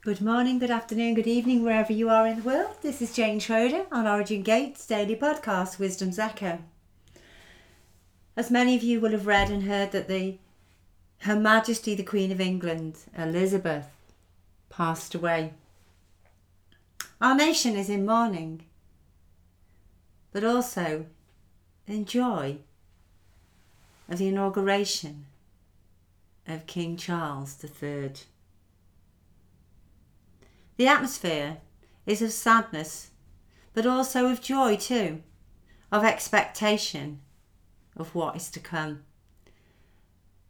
Good morning, good afternoon, good evening, wherever you are in the world. This is Jane Schroeder on Origin Gates daily podcast, Wisdom's Echo. As many of you will have read and heard that the Her Majesty the Queen of England, Elizabeth, passed away. Our nation is in mourning, but also in joy of the inauguration of King Charles III. The atmosphere is of sadness, but also of joy too, of expectation of what is to come.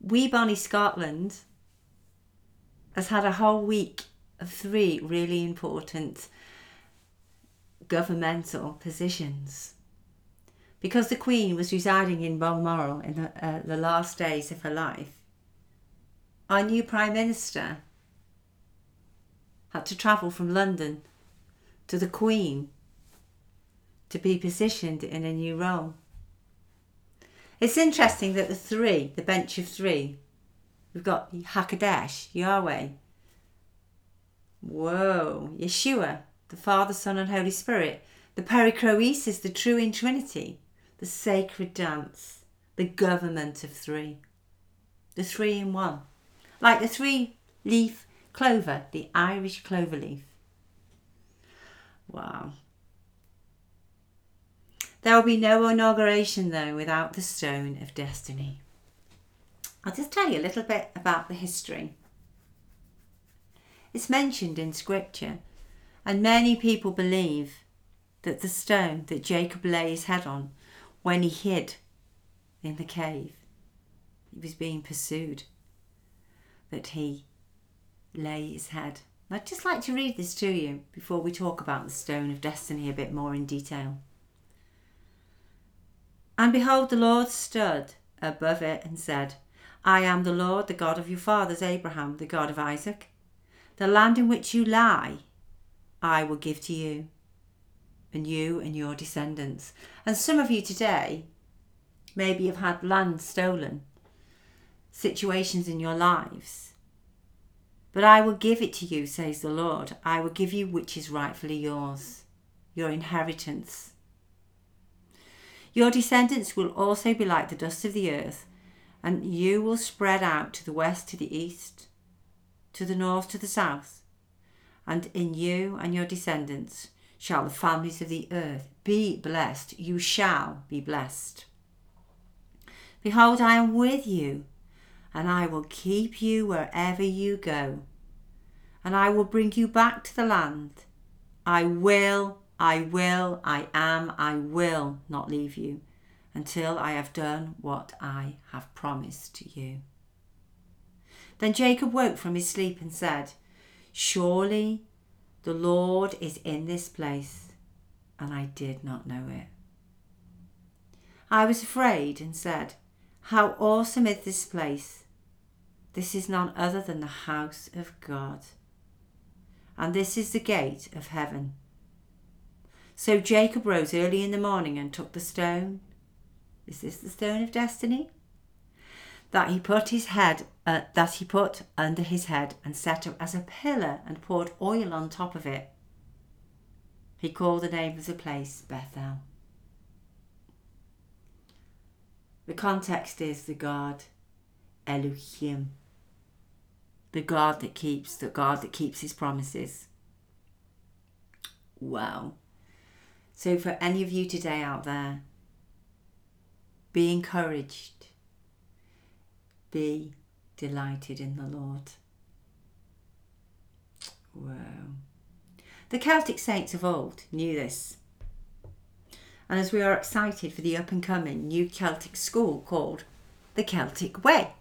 Wee Bonnie Scotland has had a whole week of three really important governmental positions. Because the Queen was residing in Balmoral in the, uh, the last days of her life, our new Prime Minister had to travel from London to the Queen to be positioned in a new role. It's interesting that the three, the bench of three, we've got Hakadesh, Yahweh, whoa, Yeshua, the Father, Son, and Holy Spirit, the perichoresis, the true in Trinity, the sacred dance, the government of three, the three in one, like the three leaf Clover, the Irish clover leaf. Wow. There will be no inauguration though without the Stone of Destiny. I'll just tell you a little bit about the history. It's mentioned in scripture, and many people believe that the stone that Jacob lay his head on when he hid in the cave, he was being pursued, that he lay his head. I'd just like to read this to you before we talk about the stone of destiny a bit more in detail. And behold, the Lord stood above it and said, I am the Lord, the God of your fathers, Abraham, the God of Isaac. The land in which you lie, I will give to you, and you and your descendants. And some of you today maybe have had land stolen, situations in your lives but I will give it to you, says the Lord. I will give you which is rightfully yours, your inheritance. Your descendants will also be like the dust of the earth, and you will spread out to the west, to the east, to the north, to the south. And in you and your descendants shall the families of the earth be blessed. You shall be blessed. Behold, I am with you and I will keep you wherever you go, and I will bring you back to the land. I will, I will, I am, I will not leave you until I have done what I have promised to you. Then Jacob woke from his sleep and said, Surely the Lord is in this place, and I did not know it. I was afraid and said, How awesome is this place! This is none other than the house of God. And this is the gate of heaven. So Jacob rose early in the morning and took the stone. Is this the stone of destiny? That he put his head uh, that he put under his head and set up as a pillar and poured oil on top of it. He called the name of the place Bethel. The context is the God Elohim the God that keeps, the God that keeps his promises. Wow. So, for any of you today out there, be encouraged, be delighted in the Lord. Wow. The Celtic saints of old knew this. And as we are excited for the up and coming new Celtic school called the Celtic Way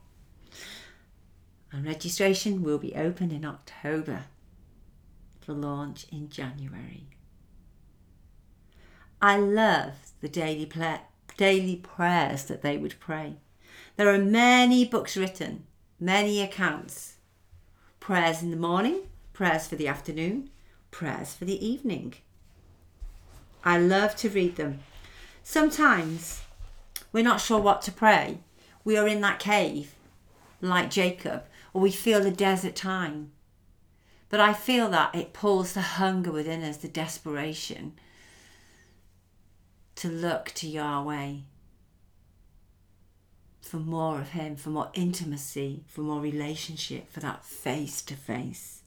registration will be open in October for launch in January. I love the daily, daily prayers that they would pray. There are many books written, many accounts. Prayers in the morning, prayers for the afternoon, prayers for the evening. I love to read them. Sometimes we're not sure what to pray. We are in that cave, like Jacob, or we feel the desert time. But I feel that it pulls the hunger within us, the desperation to look to Yahweh for more of Him, for more intimacy, for more relationship, for that face to face,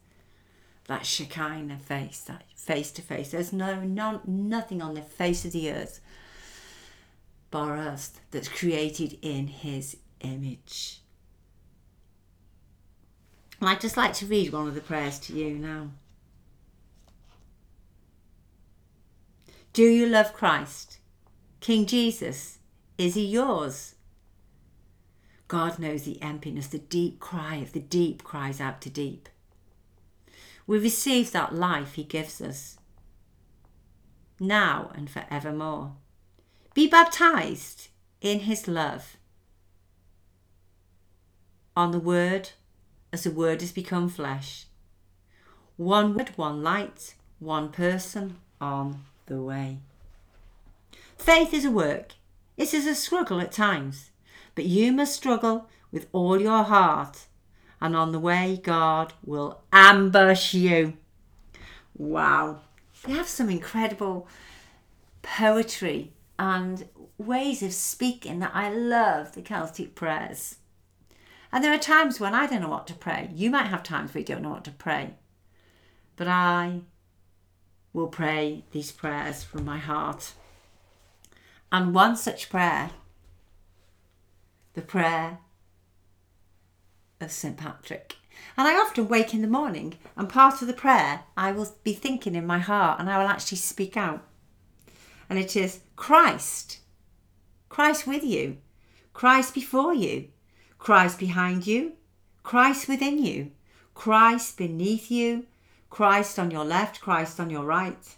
that Shekinah face, that face to face. There's no, no nothing on the face of the earth bar us that's created in His image. I'd just like to read one of the prayers to you now. Do you love Christ? King Jesus, is he yours? God knows the emptiness, the deep cry of the deep cries out to deep. We receive that life he gives us, now and forevermore. Be baptized in his love. On the word, as the word has become flesh. One word, one light, one person on the way. Faith is a work. It is a struggle at times, but you must struggle with all your heart, and on the way, God will ambush you. Wow. They have some incredible poetry and ways of speaking that I love the Celtic prayers. And there are times when I don't know what to pray. You might have times where you don't know what to pray. But I will pray these prayers from my heart. And one such prayer, the prayer of St. Patrick. And I often wake in the morning and part of the prayer I will be thinking in my heart and I will actually speak out. And it is Christ, Christ with you, Christ before you, Christ behind you, Christ within you, Christ beneath you, Christ on your left, Christ on your right,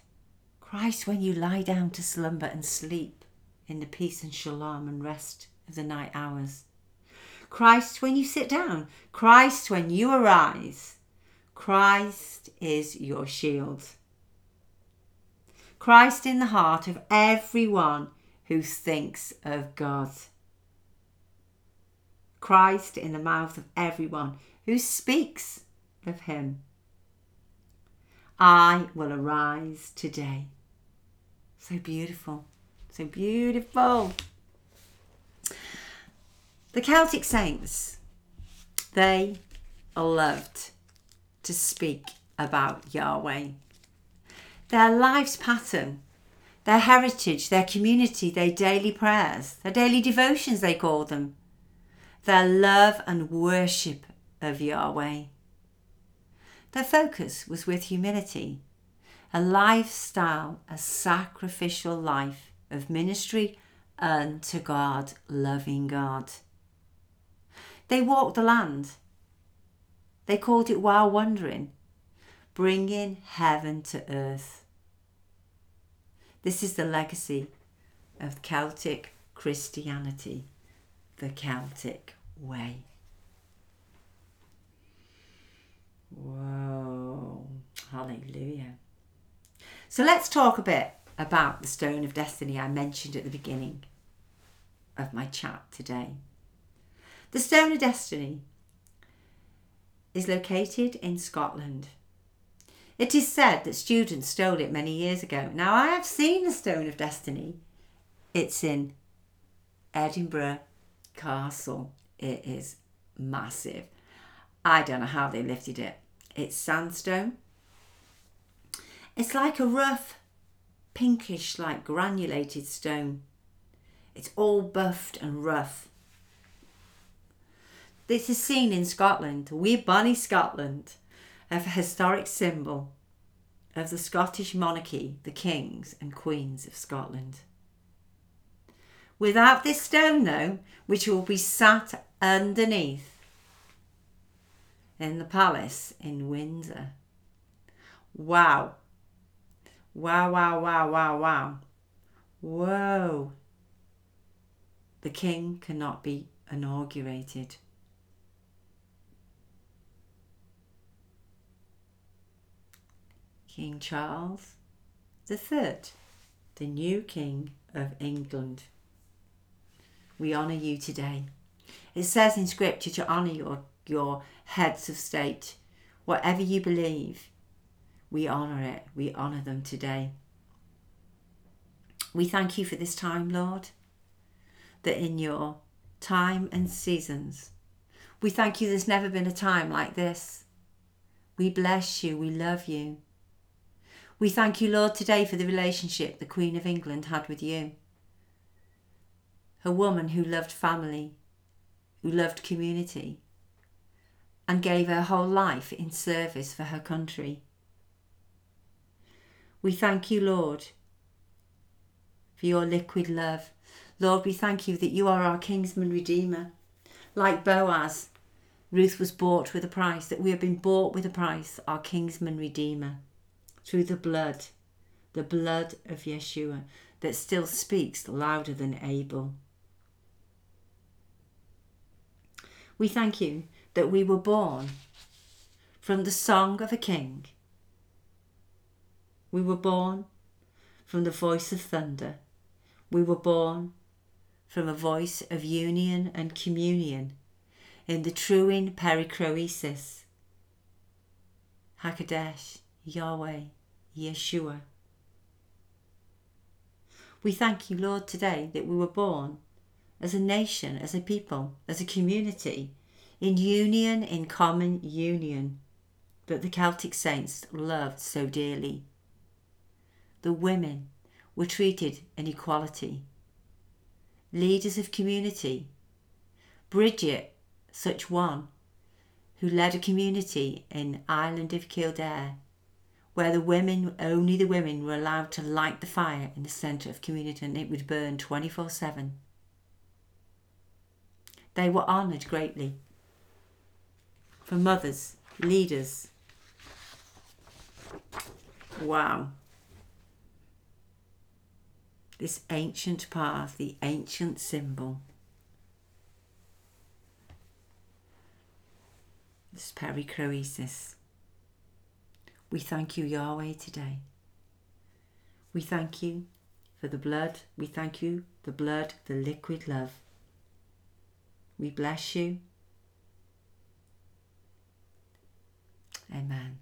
Christ when you lie down to slumber and sleep in the peace and shalom and rest of the night hours. Christ when you sit down, Christ when you arise. Christ is your shield. Christ in the heart of everyone who thinks of God. Christ in the mouth of everyone who speaks of him. I will arise today. So beautiful, so beautiful. The Celtic saints, they loved to speak about Yahweh. Their life's pattern, their heritage, their community, their daily prayers, their daily devotions, they call them, their love and worship of Yahweh. Their focus was with humility, a lifestyle, a sacrificial life of ministry unto God, loving God. They walked the land. They called it while wandering, bringing heaven to earth. This is the legacy of Celtic Christianity the Celtic way. Whoa, hallelujah. So let's talk a bit about the Stone of Destiny I mentioned at the beginning of my chat today. The Stone of Destiny is located in Scotland. It is said that students stole it many years ago. Now, I have seen the Stone of Destiny. It's in Edinburgh castle. It is massive. I don't know how they lifted it. It's sandstone. It's like a rough, pinkish, like granulated stone. It's all buffed and rough. This is seen in Scotland, wee Bonnie Scotland, a historic symbol of the Scottish monarchy, the kings and queens of Scotland. Without this stone, though, which will be sat underneath in the palace in Windsor. Wow. Wow, wow, wow, wow, wow. Whoa. The king cannot be inaugurated. King Charles III, the new King of England we honour you today. It says in Scripture to honour your, your heads of state. whatever you believe, we honour it. We honour them today. We thank you for this time, Lord, that in your time and seasons, we thank you there's never been a time like this. We bless you. We love you. We thank you, Lord, today for the relationship the Queen of England had with you. A woman who loved family, who loved community, and gave her whole life in service for her country. We thank you, Lord, for your liquid love. Lord, we thank you that you are our kinsman redeemer. Like Boaz, Ruth was bought with a price, that we have been bought with a price, our kinsman redeemer, through the blood, the blood of Yeshua, that still speaks louder than Abel. We thank you that we were born from the song of a king. We were born from the voice of thunder. We were born from a voice of union and communion in the triune perichoresis. Hakadesh, Yahweh, Yeshua. We thank you, Lord, today that we were born as a nation, as a people, as a community, in union, in common union, that the Celtic saints loved so dearly. The women were treated in equality. Leaders of community, Bridget, such one, who led a community in Island of Kildare, where the women, only the women, were allowed to light the fire in the centre of community and it would burn 24 7. They were honoured greatly. For mothers, leaders. Wow. This ancient path, the ancient symbol. This perichoresis. We thank you, Yahweh, today. We thank you for the blood. We thank you, the blood, the liquid love. We bless you. Amen.